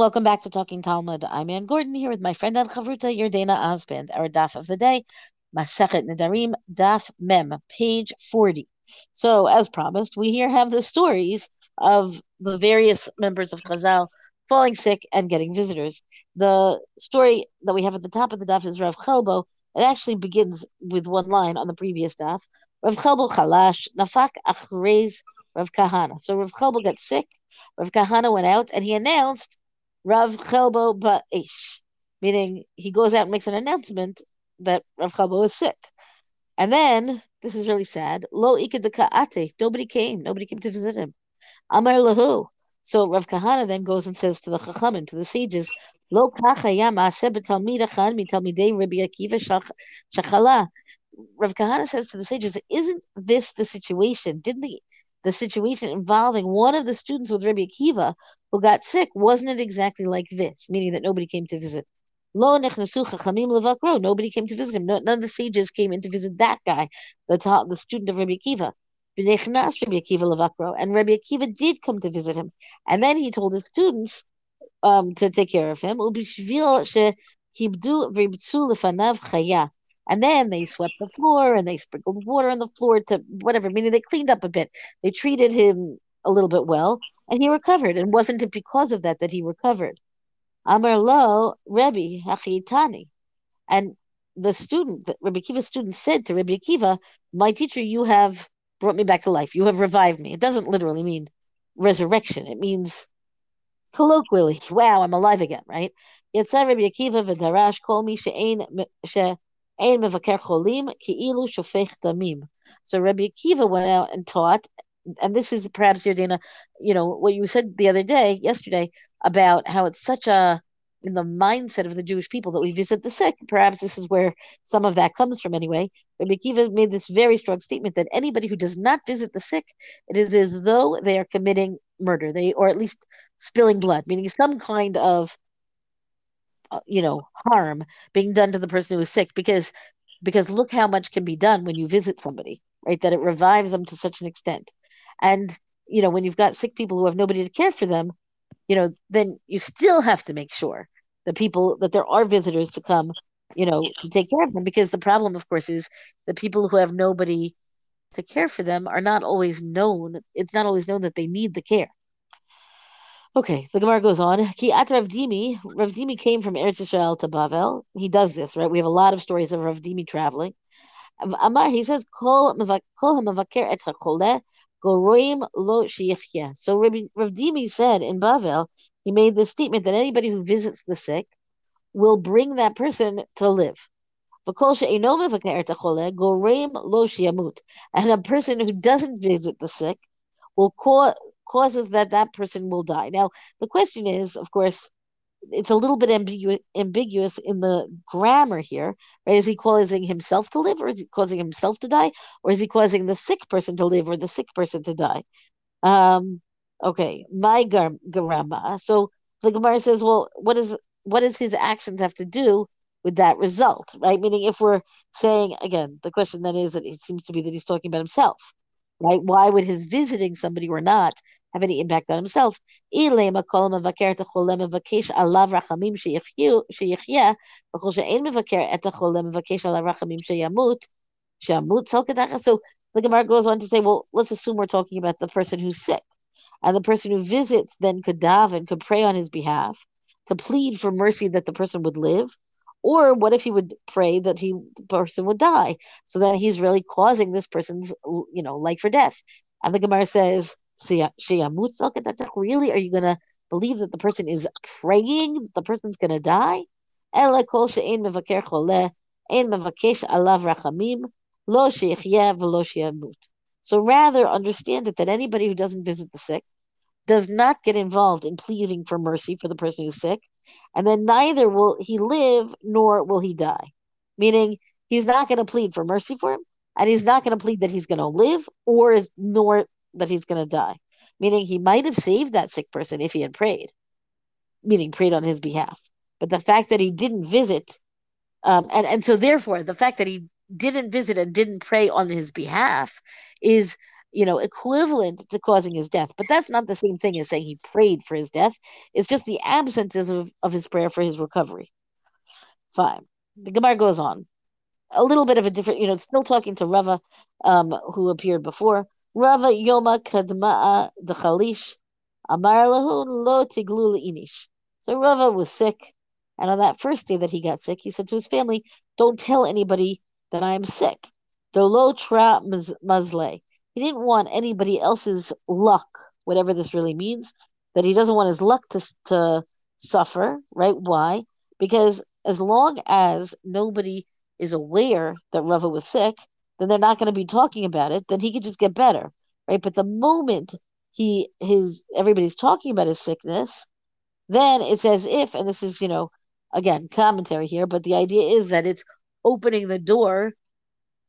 Welcome back to Talking Talmud. I'm Ann Gordon here with my friend and chavruta Yardena Osband. Our daf of the day, Masechet Nedarim, daf Mem, page 40. So, as promised, we here have the stories of the various members of Chazal falling sick and getting visitors. The story that we have at the top of the daf is Rav Chelbo. It actually begins with one line on the previous daf. Rav Chelbo Chalash, Nafak Achrez Rav Kahana. So Rav Chelbo got sick Rav Kahana went out and he announced Rav Chelbo Ba'ish, meaning he goes out and makes an announcement that Rav Chelbo is sick. And then, this is really sad, Lo Ikadaka'ate, nobody came, nobody came to visit him. Amar Lahu. So Rav Kahana then goes and says to the Chachamim, to the sages, Lo kacha yama betalmid achan mitalmidei Rabbi Akiva shachala. Rav Kahana says to the sages, isn't this the situation? Didn't the the situation involving one of the students with Rabbi Akiva who got sick, wasn't exactly like this? Meaning that nobody came to visit. Lo. Nobody came to visit him. none of the sages came in to visit that guy, the the student of Rabbi Akiva. Rabbi Akiva and Rabbi Akiva did come to visit him. And then he told his students um, to take care of him. And then they swept the floor and they sprinkled water on the floor to whatever, meaning they cleaned up a bit. They treated him a little bit well, and he recovered. And wasn't it because of that that he recovered? Amar lo Rebbe Hachitani. And the student, the Rebbe Akiva's student said to Rebbe Akiva, My teacher, you have brought me back to life. You have revived me. It doesn't literally mean resurrection. It means colloquially, wow, I'm alive again, right? Yetza Rebbe Akiva v'darash kol mi she'ein so Rabbi Akiva went out and taught, and this is perhaps Yardena, you know, what you said the other day, yesterday, about how it's such a in the mindset of the Jewish people that we visit the sick. Perhaps this is where some of that comes from anyway. Rabbi Akiva made this very strong statement that anybody who does not visit the sick, it is as though they are committing murder, they or at least spilling blood, meaning some kind of Uh, you know harm being done to the person who is sick because because look how much can be done when you visit somebody right? That it revives them to such an extent. And you know when you've got sick people who have nobody to care for them you know then you still have to make sure the people that there are visitors to come you know to take care of them because the problem of course is the people who have nobody to care for them are not always known. It's not always known that they need the care Okay, the Gemara goes on. Ki at Rav Dimi, Rav Dimi came from Eretz Israel to Bavel. He does this, right? We have a lot of stories of Rav Dimi traveling. Amar, he says, Kol hamavaker et hacholeh goroim lo shiyichya. So Rav, Rav Dimi said in Bavel, he made the statement that anybody who visits the sick will bring that person to live. And a person who doesn't visit the sick will cause causes that that person will die. Now, the question is, of course, it's a little bit ambigu- ambiguous in the grammar here, right? Is he causing himself to live, or is he causing himself to die, or is he causing the sick person to live, or the sick person to die? Um, okay, my gar- garama. So the Gemara says, well, what is what does his actions have to do with that result, right? Meaning, if we're saying again, the question then is that it seems to be that he's talking about himself right? Why would his visiting somebody or not have any impact on himself? So the Gemara goes on to say, well, let's assume we're talking about the person who's sick. And the person who visits then could daven, could pray on his behalf to plead for mercy that the person would live or what if he would pray that he the person would die? So that he's really causing this person's you know life or death. And the Gemara says, really? Are you gonna believe that the person is praying that the person's gonna die? So rather understand it that anybody who doesn't visit the sick does not get involved in pleading for mercy for the person who's sick, and then neither will he live nor will he die. Meaning he's not going to plead for mercy for him, and he's not going to plead that he's going to live or is, nor that he's going to die. Meaning he might have saved that sick person if he had prayed, meaning prayed on his behalf. But the fact that he didn't visit, um, and and so therefore the fact that he didn't visit and didn't pray on his behalf is you know, equivalent to causing his death. But that's not the same thing as saying he prayed for his death. It's just the absence of, of his prayer for his recovery. Fine. The Gemara goes on. A little bit of a different, you know, still talking to Rava, um, who appeared before. Rava Yoma Kadma'a Chalish Amar Lahu Lo Tiglu Inish. So Rava was sick, and on that first day that he got sick, he said to his family, Don't tell anybody that I am sick. Dolo Tra Mazle. He didn't want anybody else's luck, whatever this really means, that he doesn't want his luck to, to suffer, right? Why? Because as long as nobody is aware that Rava was sick, then they're not going to be talking about it. Then he could just get better, right? But the moment he his everybody's talking about his sickness, then it's as if, and this is you know, again commentary here, but the idea is that it's opening the door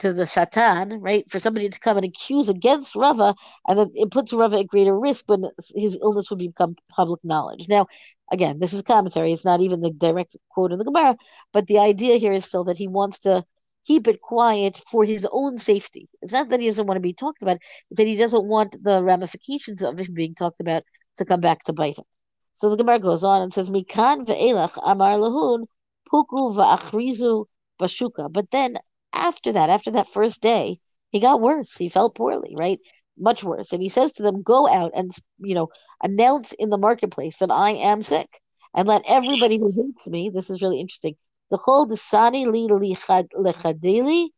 to the Satan, right? For somebody to come and accuse against Rava, and then it puts Rava at greater risk when his illness would become public knowledge. Now, again, this is commentary. It's not even the direct quote in the Gemara, but the idea here is still that he wants to keep it quiet for his own safety. It's not that he doesn't want to be talked about, it's that he doesn't want the ramifications of him being talked about to come back to bite him. So the Gemara goes on and says, Mikan ve'elach amar lahun puku va'achrizu bashuka. But then after that, after that first day, he got worse. He felt poorly, right? Much worse. And he says to them, Go out and, you know, announce in the marketplace that I am sick and let everybody who hates me, this is really interesting, the whole desani li lechadeli,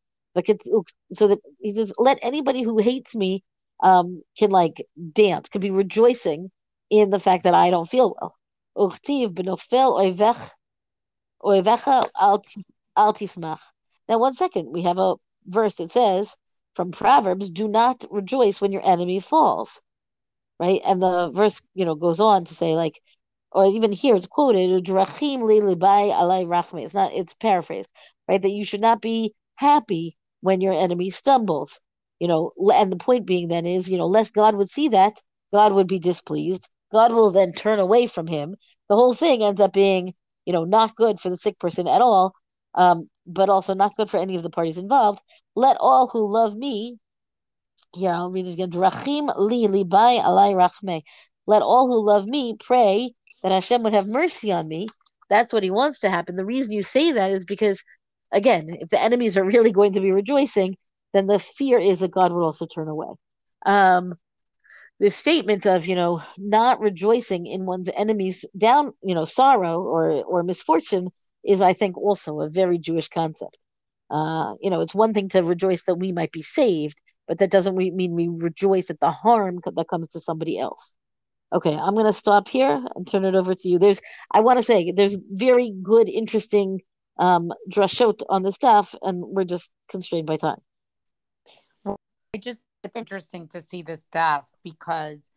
so that he says, let anybody who hates me um, can like dance, can be rejoicing in the fact that I don't feel well. Uchtiv benofel oivecha al tismach. Now, one second, we have a verse that says from Proverbs, "Do not rejoice when your enemy falls." Right, and the verse, you know, goes on to say like, or even here it's quoted, It's not, it's paraphrased, right? That you should not be happy when your enemy stumbles. You know, and the point being then is, you know, lest God would see that, God would be displeased. God will then turn away from him. The whole thing ends up being, you know, not good for the sick person at all. Um, but also not good for any of the parties involved. Let all who love me, here I'll read it again. Drachim li libai alai rachme. Let all who love me pray that Hashem would have mercy on me. That's what He wants to happen. The reason you say that is because, again, if the enemies are really going to be rejoicing, then the fear is that God will also turn away. Um, the statement of you know not rejoicing in one's enemies down you know sorrow or or misfortune is, I think, also a very Jewish concept. Uh, you know, it's one thing to rejoice that we might be saved, but that doesn't mean we rejoice at the harm that comes to somebody else. Okay, I'm going to stop here and turn it over to you. There's, I want to say, there's very good, interesting um, drashot on the stuff, and we're just constrained by time. I just, it's interesting to see this stuff because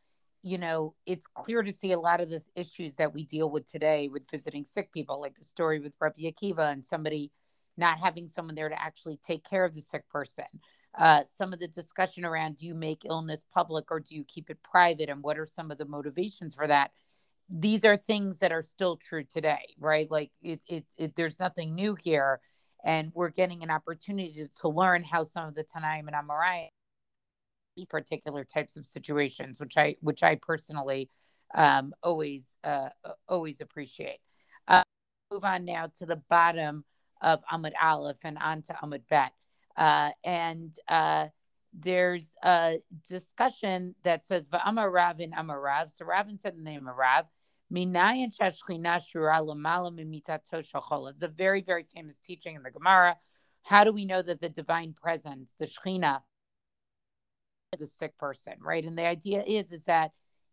you know, it's clear to see a lot of the issues that we deal with today with visiting sick people, like the story with Rabbi Akiva and somebody not having someone there to actually take care of the sick person. Uh, some of the discussion around do you make illness public or do you keep it private, and what are some of the motivations for that? These are things that are still true today, right? Like it, it, it there's nothing new here, and we're getting an opportunity to, to learn how some of the Tanaim and Amorai these particular types of situations, which I which I personally um, always uh, always appreciate. Uh, move on now to the bottom of Amud Aleph and onto Amud Bet, uh, and uh, there's a discussion that says Va'amar Ravin Amar Rav. So Ravin said the name of Rav. It's a very, very famous teaching in the Gemara. How do we know that the divine presence, the Shekhinah, the sick person, right? And the idea is is that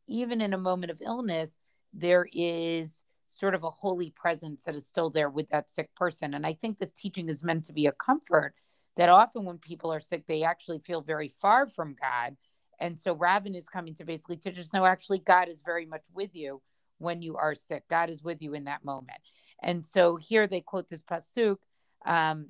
even in a moment of illness, there is sort of a holy presence that is still there with that sick person. And I think this teaching is meant to be a comfort that often when people are sick, they actually feel very far from God. And so Ravin is coming to basically to just know actually God is very much with you when you are sick. God is with you in that moment. And so here they quote this pasuk um,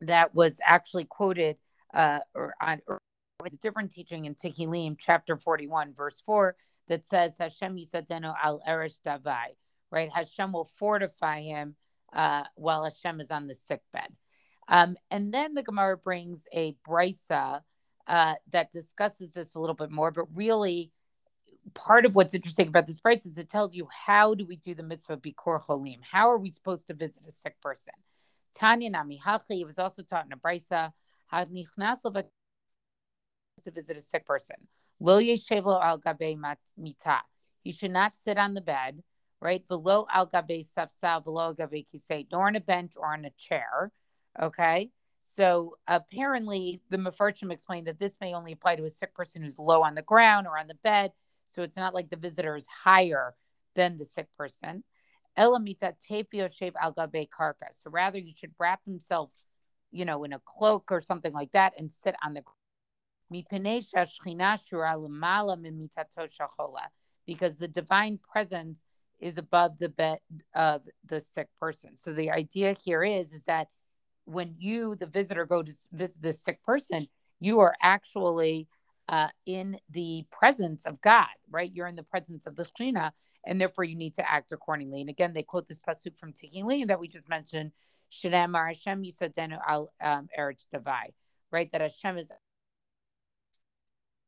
that was actually quoted uh, or on or with a different teaching in Tehillim, chapter 41, verse 4, that says, Hashem Yisadenu al Eresh Davai, right? Hashem will fortify him uh, while Hashem is on the sick bed. Um, and then the Gemara brings a brisa uh, that discusses this a little bit more. But really, part of what's interesting about this price is it tells you how do we do the mitzvah bikur cholim? How are we supposed to visit a sick person? Tanya Nami Hachi, was also taught in a brisa, to visit a sick person. Lo yeshevlo al gabe mita. He should not sit on the bed, right? Below al gabe sapsal, below gabe kisei, nor on a bench or on a chair. Okay. So apparently, the Mefarshim explained that this may only apply to a sick person who's low on the ground or on the bed. So it's not like the visitor is higher than the sick person. Elamita tefio shape al gabe karka. So rather, you should wrap himself, you know, in a cloak or something like that and sit on the because the divine presence is above the bed of the sick person. So the idea here is is that when you, the visitor, go to visit the sick person, you are actually uh, in the presence of God, right? You're in the presence of the Shekhinah, and therefore you need to act accordingly. And again, they quote this pasuk from Tehillim that we just mentioned, Shalem Hashem Yisadenu al um, Eretz Davai, right? That Hashem is.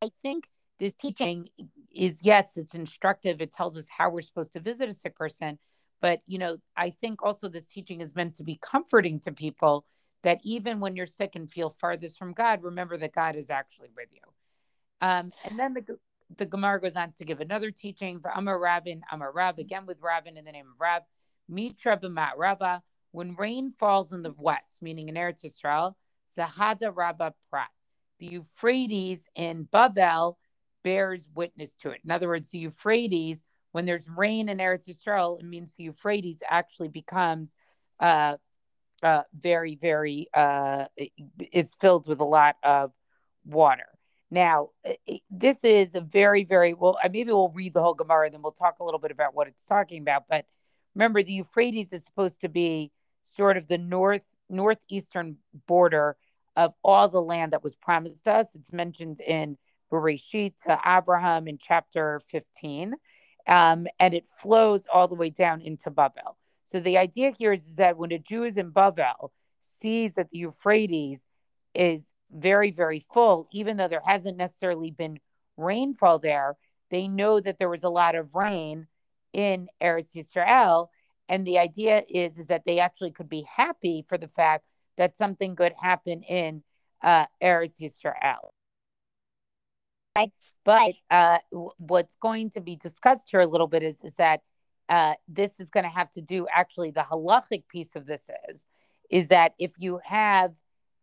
I think this teaching is yes, it's instructive. It tells us how we're supposed to visit a sick person, but you know, I think also this teaching is meant to be comforting to people that even when you're sick and feel farthest from God, remember that God is actually with you. Um, and then the the Gemara goes on to give another teaching for Amar Rabin, Amar Rav, again with Rabin in the name of Rav, Mitra b'mat Rava. When rain falls in the west, meaning in Eretz Yisrael, Sahada Rabba Prat. The Euphrates in Bavel bears witness to it. In other words, the Euphrates, when there's rain in Eretz Yisrael, it means the Euphrates actually becomes uh, uh, very, very, uh, it's filled with a lot of water. Now, this is a very, very well. Maybe we'll read the whole Gemara and then we'll talk a little bit about what it's talking about. But remember, the Euphrates is supposed to be sort of the north northeastern border of all the land that was promised us. It's mentioned in Bereshit to Abraham in chapter 15, um, and it flows all the way down into Babel. So the idea here is, is that when a Jew is in Babel, sees that the Euphrates is very, very full, even though there hasn't necessarily been rainfall there, they know that there was a lot of rain in Eretz Yisrael. And the idea is, is that they actually could be happy for the fact that something good happened in uh, Eretz Yisrael. Right? But uh, what's going to be discussed here a little bit is, is that uh, this is going to have to do actually the halachic piece of this is is that if you have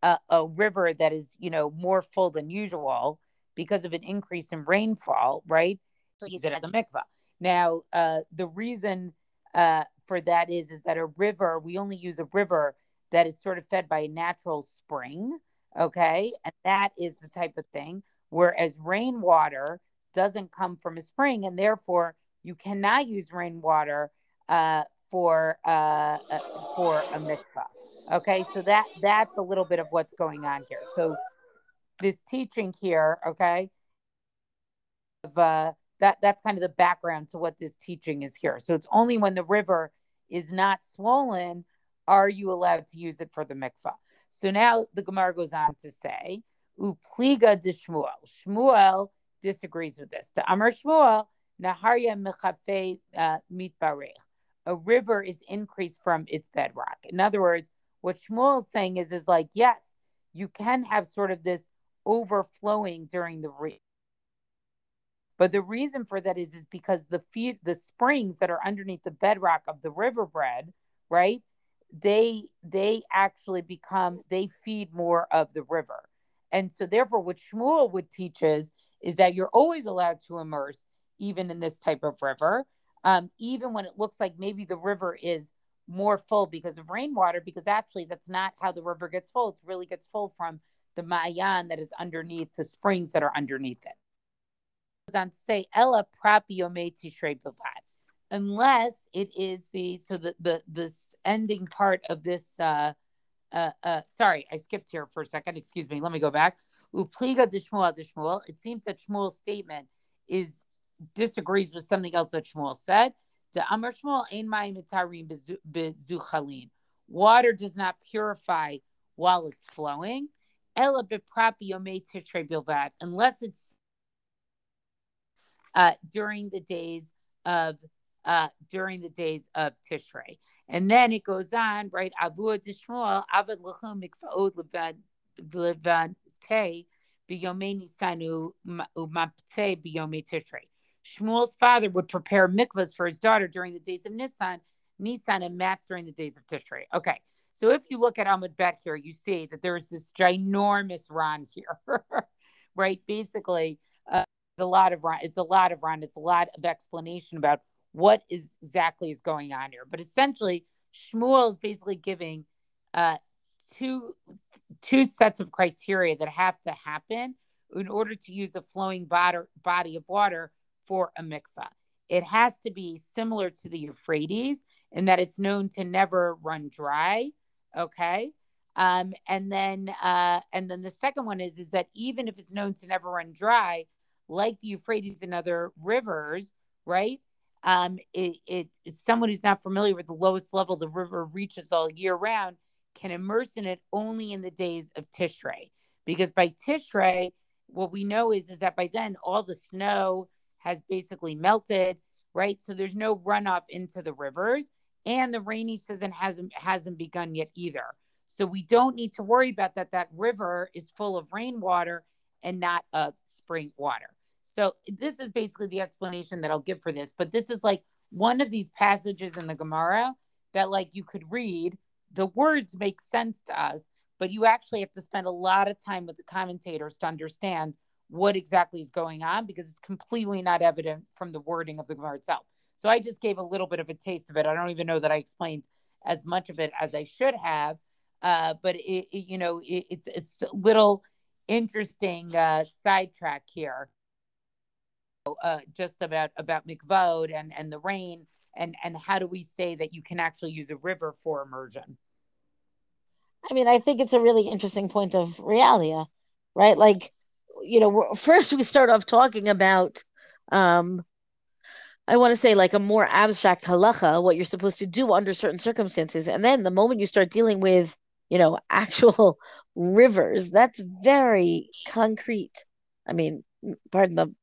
a, a, river that is you know more full than usual because of an increase in rainfall right so use it as a mikvah now uh, the reason uh, for that is is that a river we only use a river that is sort of fed by a natural spring okay and that is the type of thing whereas rainwater doesn't come from a spring and therefore you cannot use rainwater uh, for uh, uh, for a mikvah. Okay, so that that's a little bit of what's going on here. So this teaching here, okay, of, uh, that that's kind of the background to what this teaching is here. So it's only when the river is not swollen are you allowed to use it for the mikvah. So now the Gemara goes on to say, "Upliga de Shmuel." Shmuel disagrees with this. To Amar Shmuel, Naharya mechafe uh, mitbarech. A river is increased from its bedrock. In other words, what Shmuel is saying is, is like, yes, you can have sort of this overflowing during the rain. But the reason for that is, is because the the springs that are underneath the bedrock of the river bed, right? They they actually become they feed more of the river, and so therefore, what Shmuel would teach is is that you're always allowed to immerse even in this type of river, um, even when it looks like maybe the river is more full because of rainwater, because actually that's not how the river gets full. It really gets full from the Mayan that is underneath the springs that are underneath it. Goes on to say, Ella unless it is the so the the this ending part of this uh uh uh sorry, I skipped here for a second. Excuse me. Let me go back. Upliga Shmuel Shmuel. It seems that Shmuel's statement is disagrees with something else that Shmuel said. The Amar Shmuel ein mayim bezuchalin. Water does not purify while it's flowing, Ella beprapi yomei unless it's uh, during the days of uh, during the days of Tishrei. And then it goes on, right? Avua Dishmuel, Avad Lachum. Shmuel's father would prepare mikvahs for his daughter during the days of Nisan, Nisan and Matz during the days of Tishrei. Okay, so if you look at Amud Bet here, you see that there's this ginormous Ran here, right? Basically, uh, it's a lot of Ran. It's a lot of Ran. It's a lot of explanation about what is exactly is going on here. But essentially, Shmuel is basically giving uh, two two sets of criteria that have to happen in order to use a flowing body, of water for a mikvah. It has to be similar to the Euphrates in that it's known to never run dry. Okay. Um, and then uh, and then the second one is is that even if it's known to never run dry, like the Euphrates and other rivers, right? Um, it, it someone who's not familiar with the lowest level the river reaches all year round can immerse in it only in the days of Tishrei, because by Tishrei, what we know is is that by then all the snow has basically melted, right? So there's no runoff into the rivers, and the rainy season hasn't hasn't begun yet either. So we don't need to worry about that. That river is full of rainwater and not of spring water. So this is basically the explanation that I'll give for this. But this is like one of these passages in the Gemara that like you could read. The words make sense to us, but you actually have to spend a lot of time with the commentators to understand what exactly is going on because it's completely not evident from the wording of the Gemara itself. So I just gave a little bit of a taste of it. I don't even know that I explained as much of it as I should have, uh, but it, it, you know it, it's it's a little interesting uh, sidetrack here uh, just about about mikvod and and the rain and and how do we say that you can actually use a river for immersion? I mean, I think it's a really interesting point of realia, right? Like, you know, first we start off talking about, um, I want to say like a more abstract halacha, what you're supposed to do under certain circumstances, and then the moment you start dealing with, you know, actual rivers, that's very concrete. I mean, pardon the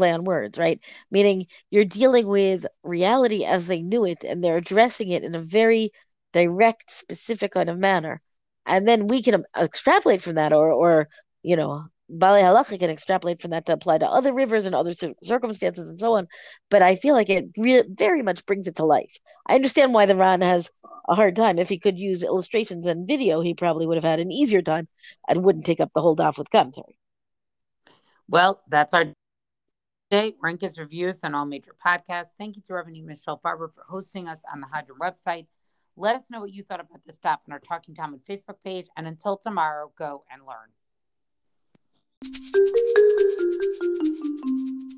play on words, right? Meaning you're dealing with reality as they knew it and they're addressing it in a very direct, specific kind of manner. And then we can extrapolate from that, or, or you know, Bali Halacha can extrapolate from that to apply to other rivers and other circumstances and so on. But I feel like it re- very much brings it to life. I understand why the Ran has a hard time. If he could use illustrations and video, he probably would have had an easier time and wouldn't take up the whole daf with commentary. Well, that's our Today, rank his reviews on all major podcasts. Thank you to Rabbanit Michelle Farber for hosting us on the Hadran website. Let us know what you thought about this stop on our Talking Talmud Facebook page. And until tomorrow, go and learn.